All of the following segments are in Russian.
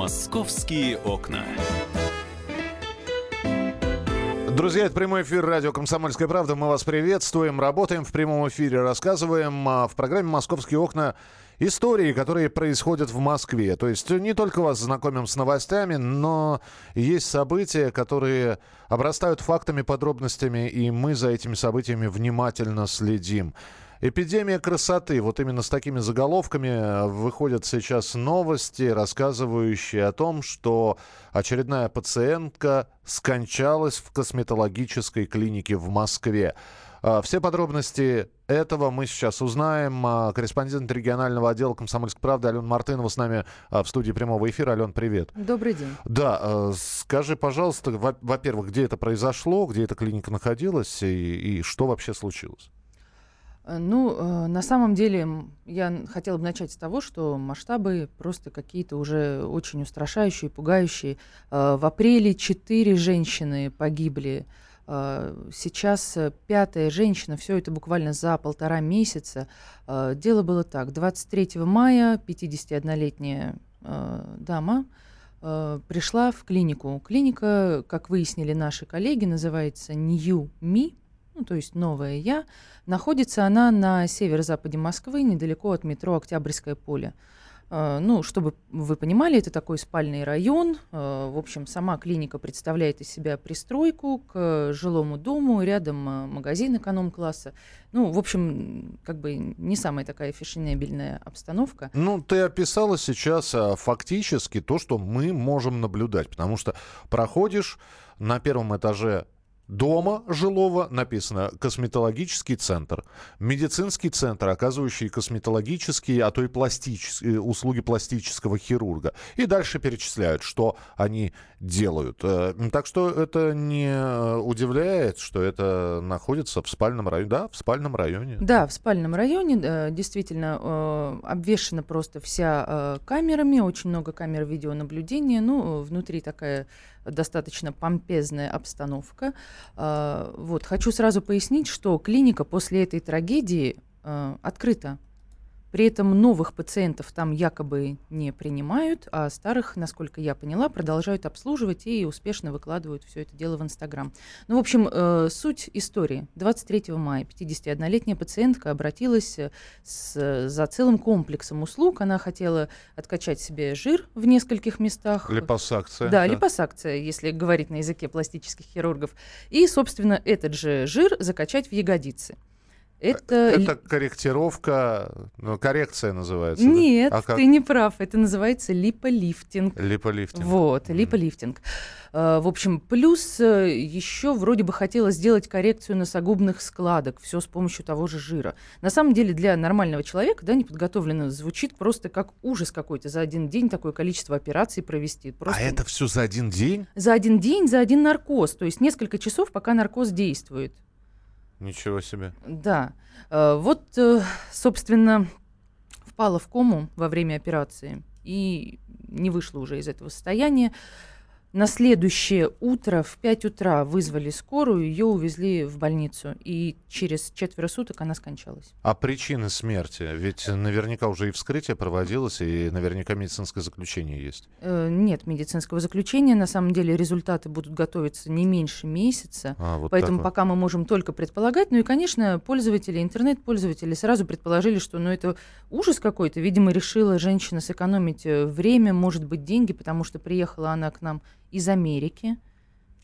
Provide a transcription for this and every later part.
Московские окна. Друзья, это прямой эфир радио «Комсомольская правда». Мы вас приветствуем, работаем в прямом эфире, рассказываем а, в программе «Московские окна» истории, которые происходят в Москве. То есть не только вас знакомим с новостями, но есть события, которые обрастают фактами, подробностями, и мы за этими событиями внимательно следим. Эпидемия красоты. Вот именно с такими заголовками э, выходят сейчас новости, рассказывающие о том, что очередная пациентка скончалась в косметологической клинике в Москве. А, все подробности этого мы сейчас узнаем. А, корреспондент регионального отдела «Комсомольской правды» Алена Мартынова с нами в студии прямого эфира. Ален, привет. Добрый день. Да, скажи, пожалуйста, во-первых, где это произошло, где эта клиника находилась и, и что вообще случилось? Э, ну, э, на самом деле, я хотела бы начать с того, что масштабы просто какие-то уже очень устрашающие, пугающие. Э, в апреле четыре женщины погибли. Сейчас пятая женщина, все это буквально за полтора месяца. Дело было так. 23 мая 51-летняя дама пришла в клинику. Клиника, как выяснили наши коллеги, называется New Me ну, то есть новая я, находится она на северо-западе Москвы, недалеко от метро Октябрьское поле. А, ну, чтобы вы понимали, это такой спальный район. А, в общем, сама клиника представляет из себя пристройку к жилому дому, рядом а, магазин эконом-класса. Ну, в общем, как бы не самая такая фешенебельная обстановка. Ну, ты описала сейчас фактически то, что мы можем наблюдать, потому что проходишь на первом этаже дома жилого написано косметологический центр, медицинский центр, оказывающий косметологические, а то и пластические э, услуги пластического хирурга. И дальше перечисляют, что они делают. Э, так что это не э, удивляет, что это находится в спальном районе. Да, в спальном районе. Да, в спальном районе действительно обвешена просто вся камерами, очень много камер видеонаблюдения. Ну, внутри такая достаточно помпезная обстановка. А, вот. Хочу сразу пояснить, что клиника после этой трагедии а, открыта при этом новых пациентов там якобы не принимают, а старых, насколько я поняла, продолжают обслуживать и успешно выкладывают все это дело в Инстаграм. Ну, в общем, э, суть истории. 23 мая 51-летняя пациентка обратилась э, с, за целым комплексом услуг. Она хотела откачать себе жир в нескольких местах. Липосакция. Да, да, липосакция, если говорить на языке пластических хирургов. И, собственно, этот же жир закачать в ягодицы. Это... это корректировка, ну, коррекция называется. Нет, да? а как? ты не прав. Это называется липолифтинг. Липолифтинг. Вот, mm. липолифтинг. Uh, в общем, плюс uh, еще вроде бы хотела сделать коррекцию носогубных складок, все с помощью того же жира. На самом деле для нормального человека, да, неподготовленного, звучит просто как ужас какой-то за один день такое количество операций провести. Просто... А это все за один день? За один день, за один наркоз, то есть несколько часов, пока наркоз действует. Ничего себе. Да. Э, вот, э, собственно, впала в кому во время операции и не вышла уже из этого состояния. На следующее утро в 5 утра вызвали скорую, ее увезли в больницу, и через четверо суток она скончалась. А причины смерти? Ведь наверняка уже и вскрытие проводилось, и наверняка медицинское заключение есть. Э, нет медицинского заключения. На самом деле результаты будут готовиться не меньше месяца. А, вот поэтому вот. пока мы можем только предполагать. Ну и, конечно, пользователи, интернет-пользователи сразу предположили, что ну, это ужас какой-то. Видимо, решила женщина сэкономить э, время, может быть, деньги, потому что приехала она к нам из Америки.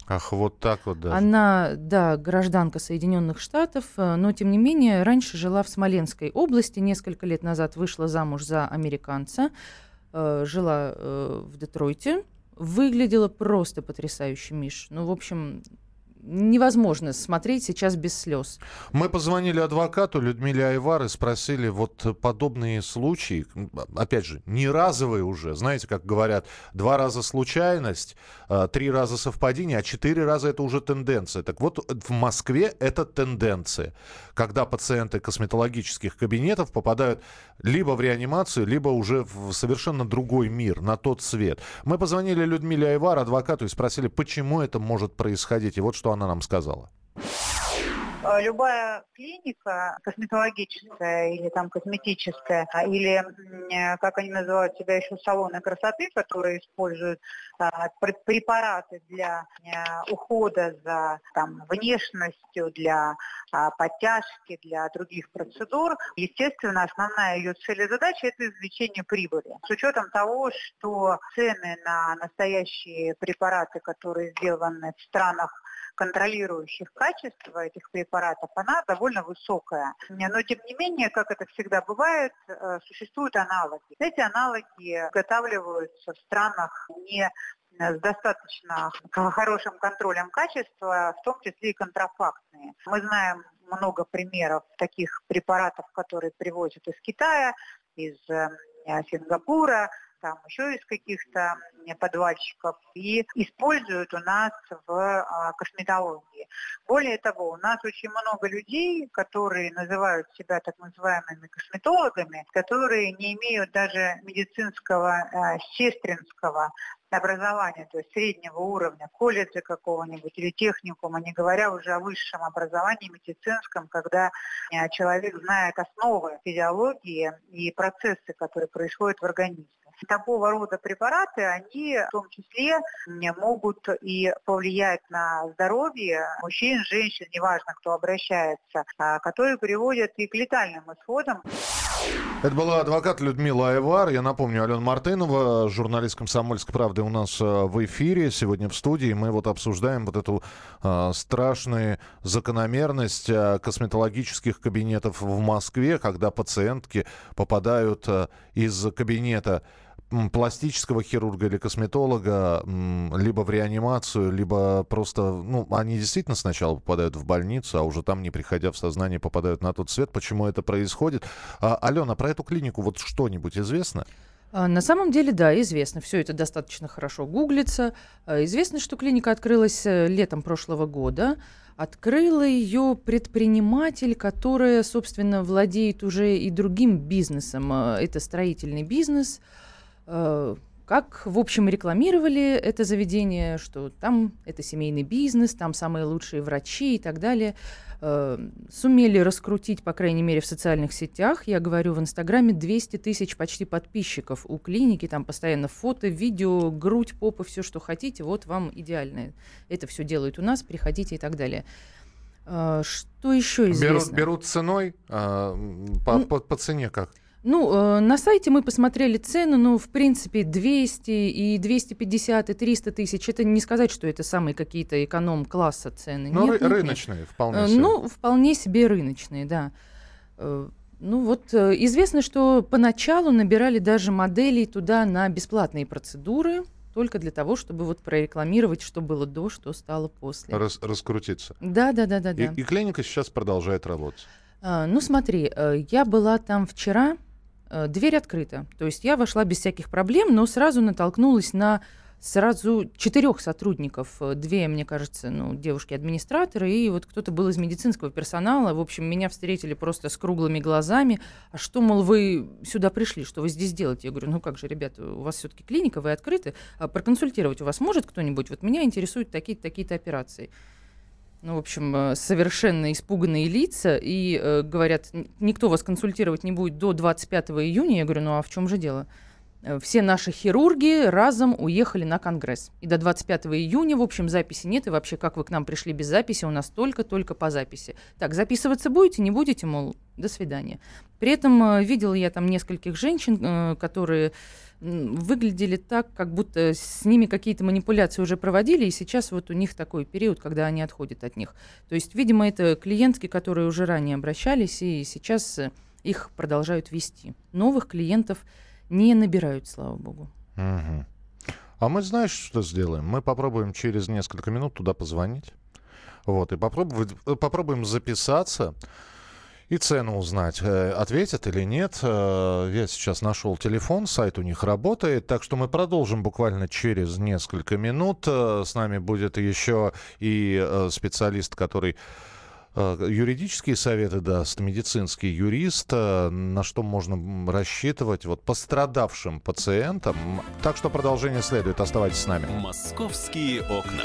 Ах, вот так вот да. Она, да, гражданка Соединенных Штатов, э, но тем не менее раньше жила в Смоленской области, несколько лет назад вышла замуж за американца, э, жила э, в Детройте, выглядела просто потрясающе, Миш. Ну, в общем, невозможно смотреть сейчас без слез. Мы позвонили адвокату Людмиле Айвар и спросили, вот подобные случаи, опять же, не разовые уже, знаете, как говорят, два раза случайность, а, три раза совпадение, а четыре раза это уже тенденция. Так вот, в Москве это тенденция, когда пациенты косметологических кабинетов попадают либо в реанимацию, либо уже в совершенно другой мир, на тот свет. Мы позвонили Людмиле Айвар, адвокату, и спросили, почему это может происходить. И вот что она нам сказала. Э, любая клиника косметологическая или там косметическая, а, или, э, как они называют себя еще, салоны красоты, которые используют а, препараты для э, ухода за там, внешностью, для а, подтяжки, для других процедур. Естественно, основная ее цель и задача – это извлечение прибыли. С учетом того, что цены на настоящие препараты, которые сделаны в странах контролирующих качество этих препаратов, она довольно высокая. Но тем не менее, как это всегда бывает, э, существуют аналоги. Эти аналоги изготавливаются в странах не с достаточно хорошим контролем качества, в том числе и контрафактные. Мы знаем много примеров таких препаратов, которые привозят из Китая, из э, Сингапура, там еще из каких-то подвальщиков и используют у нас в а, косметологии. Более того, у нас очень много людей, которые называют себя так называемыми косметологами, которые не имеют даже медицинского, а, сестринского образования, то есть среднего уровня, колледжа какого-нибудь или техникума, не говоря уже о высшем образовании медицинском, когда а, человек знает основы физиологии и процессы, которые происходят в организме такого рода препараты, они в том числе могут и повлиять на здоровье мужчин, женщин, неважно, кто обращается, а, которые приводят и к летальным исходам. Это была адвокат Людмила Айвар. Я напомню, Алена Мартынова, журналист «Комсомольской правды» у нас э, в эфире сегодня в студии. Мы вот обсуждаем вот эту э, страшную закономерность э, косметологических кабинетов в Москве, когда пациентки попадают э, из кабинета пластического хирурга или косметолога либо в реанимацию, либо просто, ну, они действительно сначала попадают в больницу, а уже там, не приходя в сознание, попадают на тот свет. Почему это происходит? А, Алена, про эту клинику вот что-нибудь известно? А, на самом деле, да, известно. Все это достаточно хорошо гуглится. А, известно, что клиника открылась э, летом прошлого года. Открыла ее предприниматель, который, собственно, владеет уже и другим бизнесом. Это строительный бизнес. Э, как, в общем, рекламировали это заведение, что там это семейный бизнес, там самые лучшие врачи и так далее. Э, сумели раскрутить, по крайней мере, в социальных сетях. Я говорю, в Инстаграме 200 тысяч почти подписчиков у клиники. Там постоянно фото, видео, грудь, попа, все, что хотите. Вот вам идеальное. Это все делают у нас, приходите и так далее. Э, что еще известно? Берут, берут ценой? А, по, по, по цене как? Ну, э, на сайте мы посмотрели цену, ну, в принципе, 200 и 250 и 300 тысяч. Это не сказать, что это самые какие-то эконом-класса цены. Ну, ры- рыночные нет. вполне э, себе. Ну, вполне себе рыночные, да. Э, ну вот э, известно, что поначалу набирали даже моделей туда на бесплатные процедуры, только для того, чтобы вот прорекламировать, что было до, что стало после. Рас раскрутиться. Да, да, да, да, да. И, и клиника сейчас продолжает работать. А, ну смотри, я была там вчера, дверь открыта. То есть я вошла без всяких проблем, но сразу натолкнулась на сразу четырех сотрудников. Э, две, мне кажется, ну, девушки-администраторы, и вот кто-то был из медицинского персонала. В общем, меня встретили просто с круглыми глазами. А что, мол, вы сюда пришли, что вы здесь делаете? Я говорю, ну как же, ребята, у вас все-таки клиника, вы открыты. А проконсультировать у вас может кто-нибудь? Вот меня интересуют такие-то такие операции ну, в общем, э, совершенно испуганные лица и э, говорят, никто вас консультировать не будет до 25 июня. Я говорю, ну а в чем же дело? Э, все наши хирурги разом уехали на конгресс. И до 25 июня, в общем, записи нет. И вообще, как вы к нам пришли без записи, у нас только-только по записи. Так, записываться будете, не будете, мол, до свидания. При этом э, видела я там нескольких женщин, э, которые выглядели так, как будто с ними какие-то манипуляции уже проводили, и сейчас вот у них такой период, когда они отходят от них. То есть, видимо, это клиентки, которые уже ранее обращались, и сейчас э, их продолжают вести. Новых клиентов не набирают, слава богу. Угу. А мы, знаешь, что сделаем? Мы попробуем через несколько минут туда позвонить. Вот, и попробовать, попробуем записаться и цену узнать, э, ответят или нет. Э, я сейчас нашел телефон, сайт у них работает, так что мы продолжим буквально через несколько минут. Э, с нами будет еще и специалист, который юридические советы даст, медицинский юрист, на что можно рассчитывать вот пострадавшим пациентам. Так что продолжение следует. Оставайтесь с нами. Московские окна.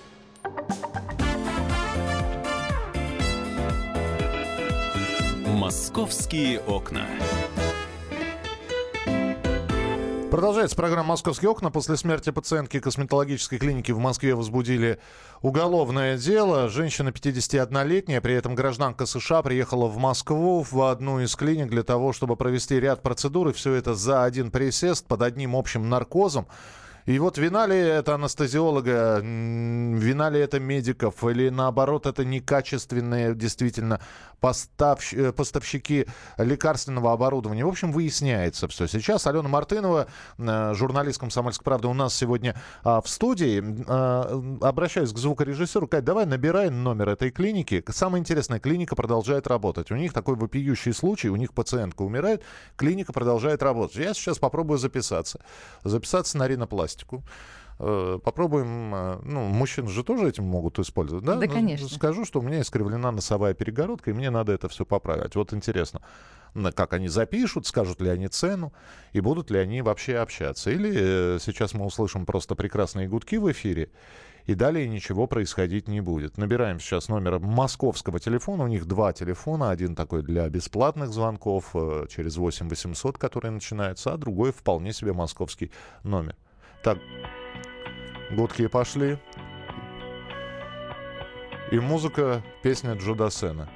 Московские окна. Продолжается программа «Московские окна». После смерти пациентки косметологической клиники в Москве возбудили уголовное дело. Женщина 51-летняя, при этом гражданка США, приехала в Москву в одну из клиник для того, чтобы провести ряд процедур. И все это за один присест под одним общим наркозом. И вот вина ли это анестезиолога, вина ли это медиков, или наоборот это некачественные действительно поставщ... Э, поставщики лекарственного оборудования. В общем, выясняется все. Сейчас Алена Мартынова, э, журналист «Комсомольской правды», у нас сегодня а, в студии. А, обращаюсь к звукорежиссеру. Кать, давай набирай номер этой клиники. Самая интересная, клиника продолжает работать. У них такой вопиющий случай, у них пациентка умирает, клиника продолжает работать. Я сейчас попробую записаться. Записаться на ринопластику. Э, попробуем, э, ну, мужчин же тоже этим могут использовать, да? Да, Ну, конечно. Скажу, что у меня искривлена носовая перегородка, и мне надо это все поправить. Вот интересно, как они запишут, скажут ли они цену, и будут ли они вообще общаться. Или э, сейчас мы услышим просто прекрасные гудки в эфире, и далее ничего происходить не будет. Набираем сейчас номер московского телефона. У них два телефона. Один такой для бесплатных звонков через 8 800, который начинается, а другой вполне себе московский номер. Так, гудки пошли. И музыка, песня Джо Дассена.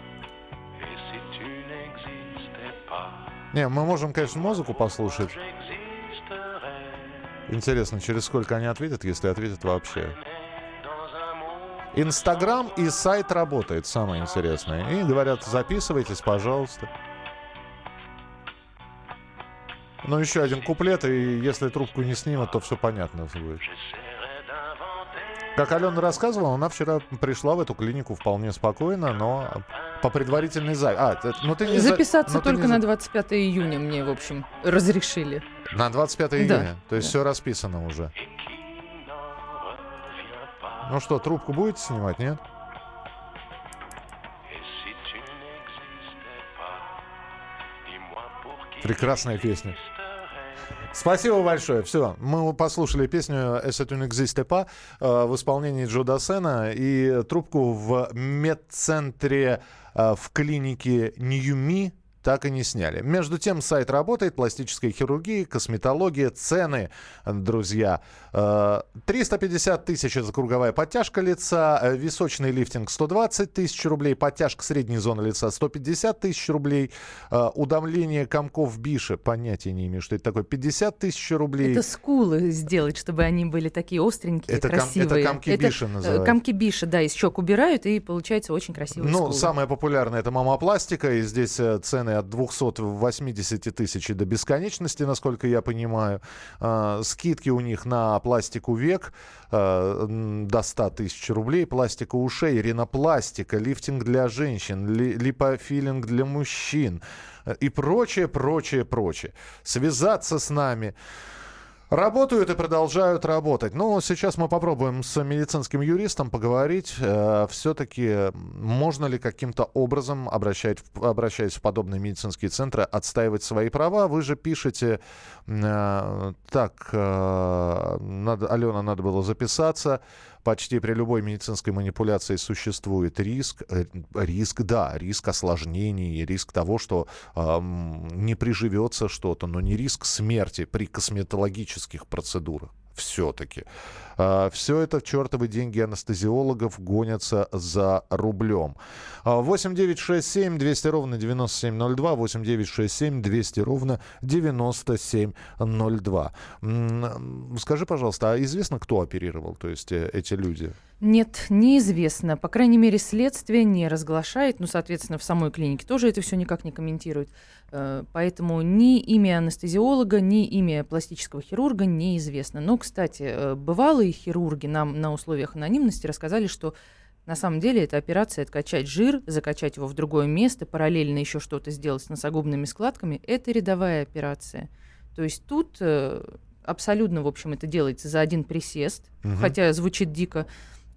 Не, мы можем, конечно, музыку послушать. Интересно, через сколько они ответят, если ответят вообще. Инстаграм и сайт работает, самое интересное. И говорят, записывайтесь, пожалуйста. Ну, еще один куплет, и если трубку не снимут, то все понятно будет. Как Алена рассказывала, она вчера пришла в эту клинику вполне спокойно, но по предварительной записи. А, это- ну ты не за- Записаться ну ты только не на за- 25 июня мне, в общем, разрешили. На 25 Да, июня. То есть да. все расписано уже. Ну что, трубку будете снимать, нет? Прекрасная песня. Спасибо большое. Все, мы послушали песню «Et tu n'existe pas» в исполнении Джо Дассена и трубку в медцентре э, в клинике Ньюми так и не сняли. Между тем, сайт работает, пластическая хирургия, косметология, цены, друзья. Э, 350 тысяч это круговая подтяжка лица, э, височный лифтинг 120 тысяч рублей, подтяжка средней зоны лица 150 тысяч рублей, э, удавление комков Биша, понятия не имею, что это такое, 50 тысяч рублей. Это скулы сделать, чтобы они были такие остренькие, Это ком- это красивые. комки Биша э, называют. Комки биша, да, из щек убирают, и получается очень красивые Ну, скулы. самое популярное это мамопластика, и здесь э, цены от 280 тысяч до бесконечности, насколько я понимаю. А, скидки у них на пластику век м, до 100 тысяч рублей, пластика ушей, ринопластика, лифтинг для женщин, ли- липофилинг для мужчин э, и прочее, прочее, прочее. Связаться с нами. Работают и продолжают работать. Ну, сейчас мы попробуем с медицинским юристом поговорить. все-таки можно ли каким-то образом, обращать, обращаясь в подобные медицинские центры, отстаивать свои права? Вы же пишете, э, так, э, надо, Алена, надо было записаться. Почти при любой медицинской манипуляции существует риск, э, риск, да, риск осложнений, риск того, что эм, не приживется что-то, но не риск смерти при косметологических процедурах. Все-таки. все это чертовы деньги анестезиологов гонятся за рублем. 8 9 6 7 200 ровно 9702, 8 9 6 7 200 ровно 9702. М, Скажи, пожалуйста, а известно, кто оперировал, то есть э, эти люди? Нет, неизвестно. По крайней мере, следствие не разглашает. Ну, соответственно, в самой клинике тоже это все никак не комментирует. Э, Поэтому ни имя анестезиолога, ни имя пластического хирурга неизвестно. Но, кстати, э, бывалые хирурги нам на условиях анонимности рассказали, что На самом деле эта операция откачать жир, закачать его в другое место, параллельно еще что-то сделать с носогубными складками, это рядовая операция. То есть тут э, абсолютно, в общем, это делается за один присест, угу. хотя звучит дико.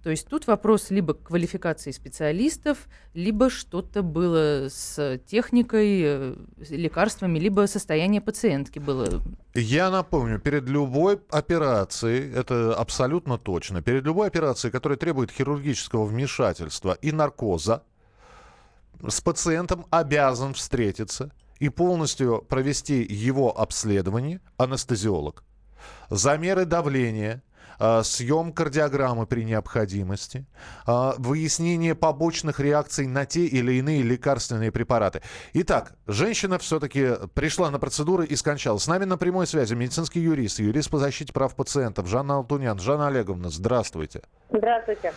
То есть тут вопрос либо квалификации специалистов, либо что-то было с техникой, э, лекарствами, либо состояние пациентки было. Я напомню, перед любой операцией, это абсолютно точно, перед любой операцией, которая требует хирургического вмешательства и наркоза, с пациентом обязан встретиться и полностью провести его обследование анестезиолог. Замеры давления, съем кардиограммы при необходимости, а, выяснение побочных реакций на те или иные лекарственные препараты. Итак, женщина все-таки пришла на процедуры и скончалась. С нами на прямой связи медицинский юрист, юрист по защите прав пациентов Жанна Алтунян. Жанна Олеговна, здравствуйте. Здравствуйте.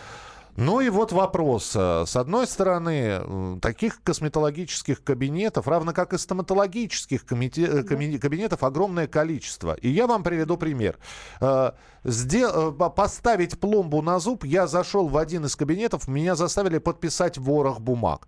Ну и вот вопрос. Э, с одной стороны, таких косметологических кабинетов, равно как и стоматологических э, кабинетов, огромное количество. И я вам приведу пример. Э, поставить пломбу на зуб, я зашел в один из кабинетов, меня заставили подписать ворох бумаг.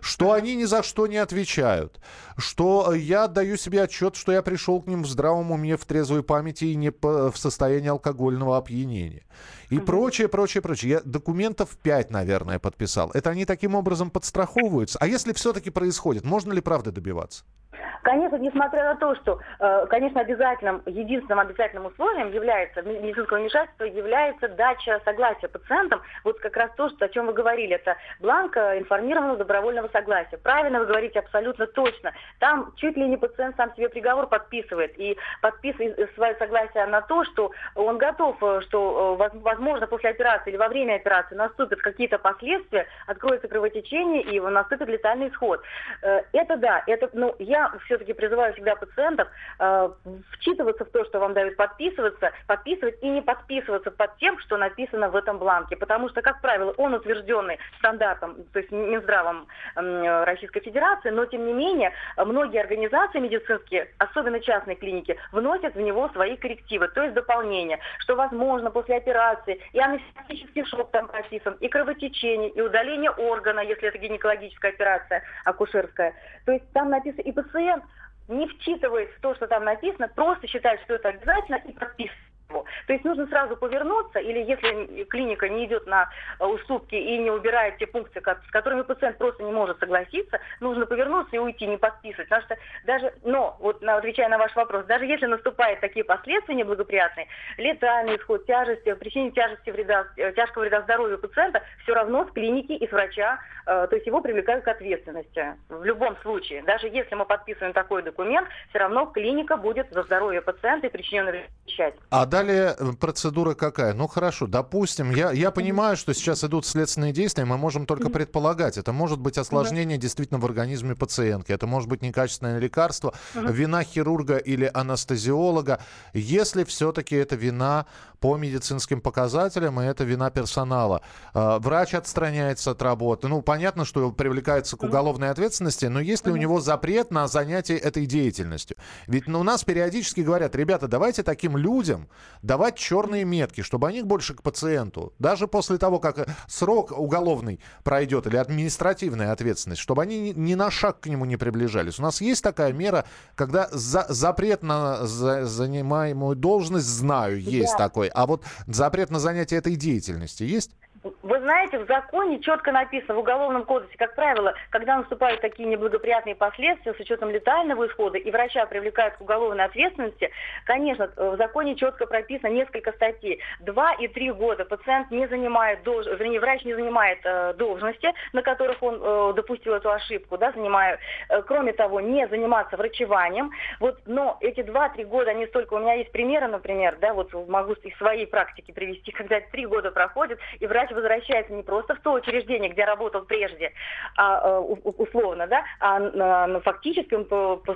Что они ни за что не отвечают. Что я отдаю себе отчет, что я пришел к ним в здравом уме, в трезвой памяти и не в состоянии алкогольного опьянения. И uh-huh. прочее, прочее, прочее. Я документов 5, наверное, подписал. Это они таким образом подстраховываются. А если все-таки происходит, можно ли правды добиваться? Конечно, несмотря на то, что, э, конечно, обязательным, единственным обязательным условием является медицинского вмешательства является дача согласия пациентам. Вот как раз то, что, о чем вы говорили, это бланк информированного добровольного согласия. Правильно вы говорите, абсолютно точно. Там чуть ли не пациент сам себе приговор подписывает и подписывает свое согласие на то, что он готов, э, что, э, возможно, после операции или во время операции наступят какие-то последствия, откроется кровотечение и наступит летальный исход. Это да, это, ну, я все-таки призываю всегда пациентов э, вчитываться в то, что вам дают подписываться, подписывать и не подписываться под тем, что написано в этом бланке. Потому что, как правило, он утвержденный стандартом, то есть Минздравом э, Российской Федерации, но тем не менее многие организации медицинские, особенно частные клиники, вносят в него свои коррективы, то есть дополнения, что возможно после операции и анестетический шок там прописан, и кровотечение, и удаление органа, если это гинекологическая операция акушерская. То есть там написано и пациент не вчитываясь в то, что там написано, просто считает, что это обязательно и подписывает То есть нужно сразу повернуться, или если клиника не идет на э, уступки и не убирает те пункты, с которыми пациент просто не может согласиться, нужно повернуться и уйти, не подписывать. Потому что даже, но, вот отвечая на ваш вопрос, даже если наступают такие последствия неблагоприятные, летальный исход, тяжесть, причинение тяжести вреда, э, тяжкого вреда здоровью пациента, все равно с клиники и с врача, э, то есть его привлекают к ответственности. В любом случае, даже если мы подписываем такой документ, все равно клиника будет за здоровье пациента и причиненный отвечать. А далее э, процедура какая? Ну хорошо, допустим, я, я понимаю, что сейчас идут следственные действия, мы можем только предполагать. Это может быть осложнение действительно в организме пациентки, это может быть некачественное лекарство, вина хирурга или анестезиолога. Если все-таки это вина по медицинским показателям, и это вина персонала. А, врач отстраняется от работы. Ну, понятно, что привлекается к уголовной ответственности, но есть ли у него запрет на занятие этой деятельностью? Ведь ну, у нас периодически говорят, ребята, давайте таким людям давать черные метки, чтобы они больше к пациенту, даже после того, как срок уголовный пройдет или административная ответственность, чтобы они ни на шаг к нему не приближались. У нас есть такая мера, когда за, запрет на за, занимаемую должность, знаю, есть да. такой, а вот запрет на занятие этой деятельности есть? Вы знаете, в законе четко написано, в Уголовном кодексе, как правило, когда наступают такие неблагоприятные последствия с учетом летального исхода и врача привлекают к уголовной ответственности, конечно, в законе четко прописано несколько статей. Два и три года пациент не занимает, долж... вернее, врач не занимает э, должности, на которых он э, допустил эту ошибку, да, занимая. Э, кроме того, не заниматься врачеванием. Вот, но эти два-три года, они столько, у меня есть примеры, например, да, вот могу из своей практики привести, когда три года проходит, и врач возвращается не просто в то учреждение, где работал прежде, а, э, условно, да, а фактически он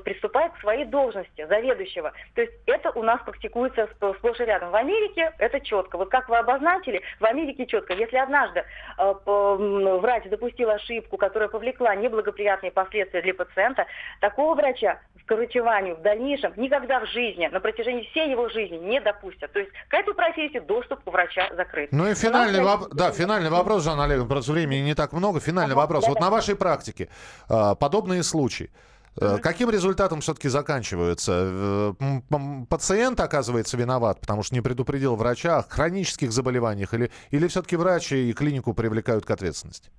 приступает к своей должности заведующего. То есть это у нас практикуется сплошь и рядом. В Америке это четко. Вот как вы обозначили, в Америке четко. Если однажды э, врач допустил ошибку, которая повлекла неблагоприятные последствия для пациента, такого врача к врачеванию в дальнейшем никогда в жизни, на протяжении всей его жизни не допустят. То есть к этой профессии доступ у врача закрыт. Ну и финальный, воп- Да, финальный вопрос, Жанна Олеговна, просто времени не так много. Финальный вопрос. Вот на вашей практике э, подобные случаи, э, Каким результатом все-таки заканчиваются? Э, пациент оказывается виноват, потому что не предупредил врача о хронических заболеваниях, или, или все-таки врачи и клинику привлекают к ответственности?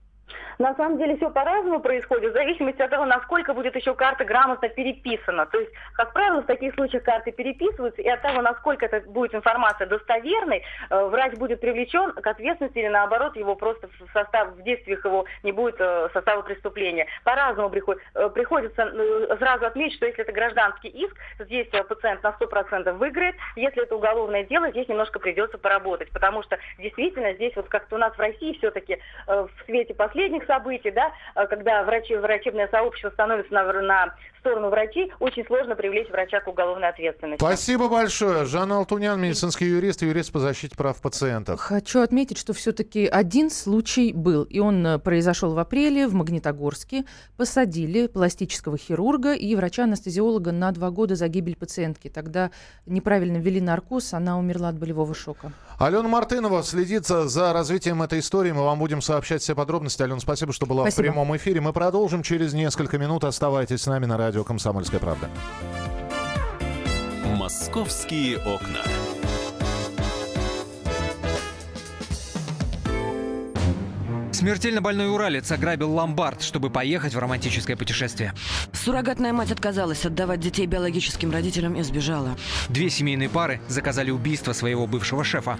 На самом деле все по-разному происходит, в зависимости от того, насколько будет еще карта грамотно переписана. То есть, как правило, в таких случаях карты переписываются, и от того, насколько это будет информация достоверной, э, врач будет привлечен к ответственности или наоборот, его просто в состав, в действиях его не будет э, состава преступления. По-разному. Э, приходится сразу отметить, что если это гражданский иск, здесь пациент на 100% выиграет. Если это уголовное дело, здесь немножко придется поработать, потому что действительно здесь вот как-то у нас в России все-таки в свете последних событий, да, э, когда врачи, врачебное сообщество становится на, на сторону врачей, очень сложно привлечь врача к уголовной ответственности. Спасибо большое. Жанна Алтунян, медицинский юрист юрист по защите прав пациентов. Хочу отметить, что все-таки один случай был, и он э, произошел в апреле в Магнитогорске. Посадили пластического хирурга и врача-анестезиолога на два года за гибель пациентки. Тогда неправильно ввели наркоз, она умерла от болевого шока. Алена Мартынова следит за развитием этой истории. Мы вам будем сообщать все подробности. Алена, спасибо, что была спасибо. в прямом эфире. Мы продолжим через несколько минут. Оставайтесь с нами на радио «Комсомольская правда». «Московские окна». Смертельно больной уралец ограбил ломбард, чтобы поехать в романтическое путешествие. Суррогатная мать отказалась отдавать детей биологическим родителям и сбежала. Две семейные пары заказали убийство своего бывшего шефа.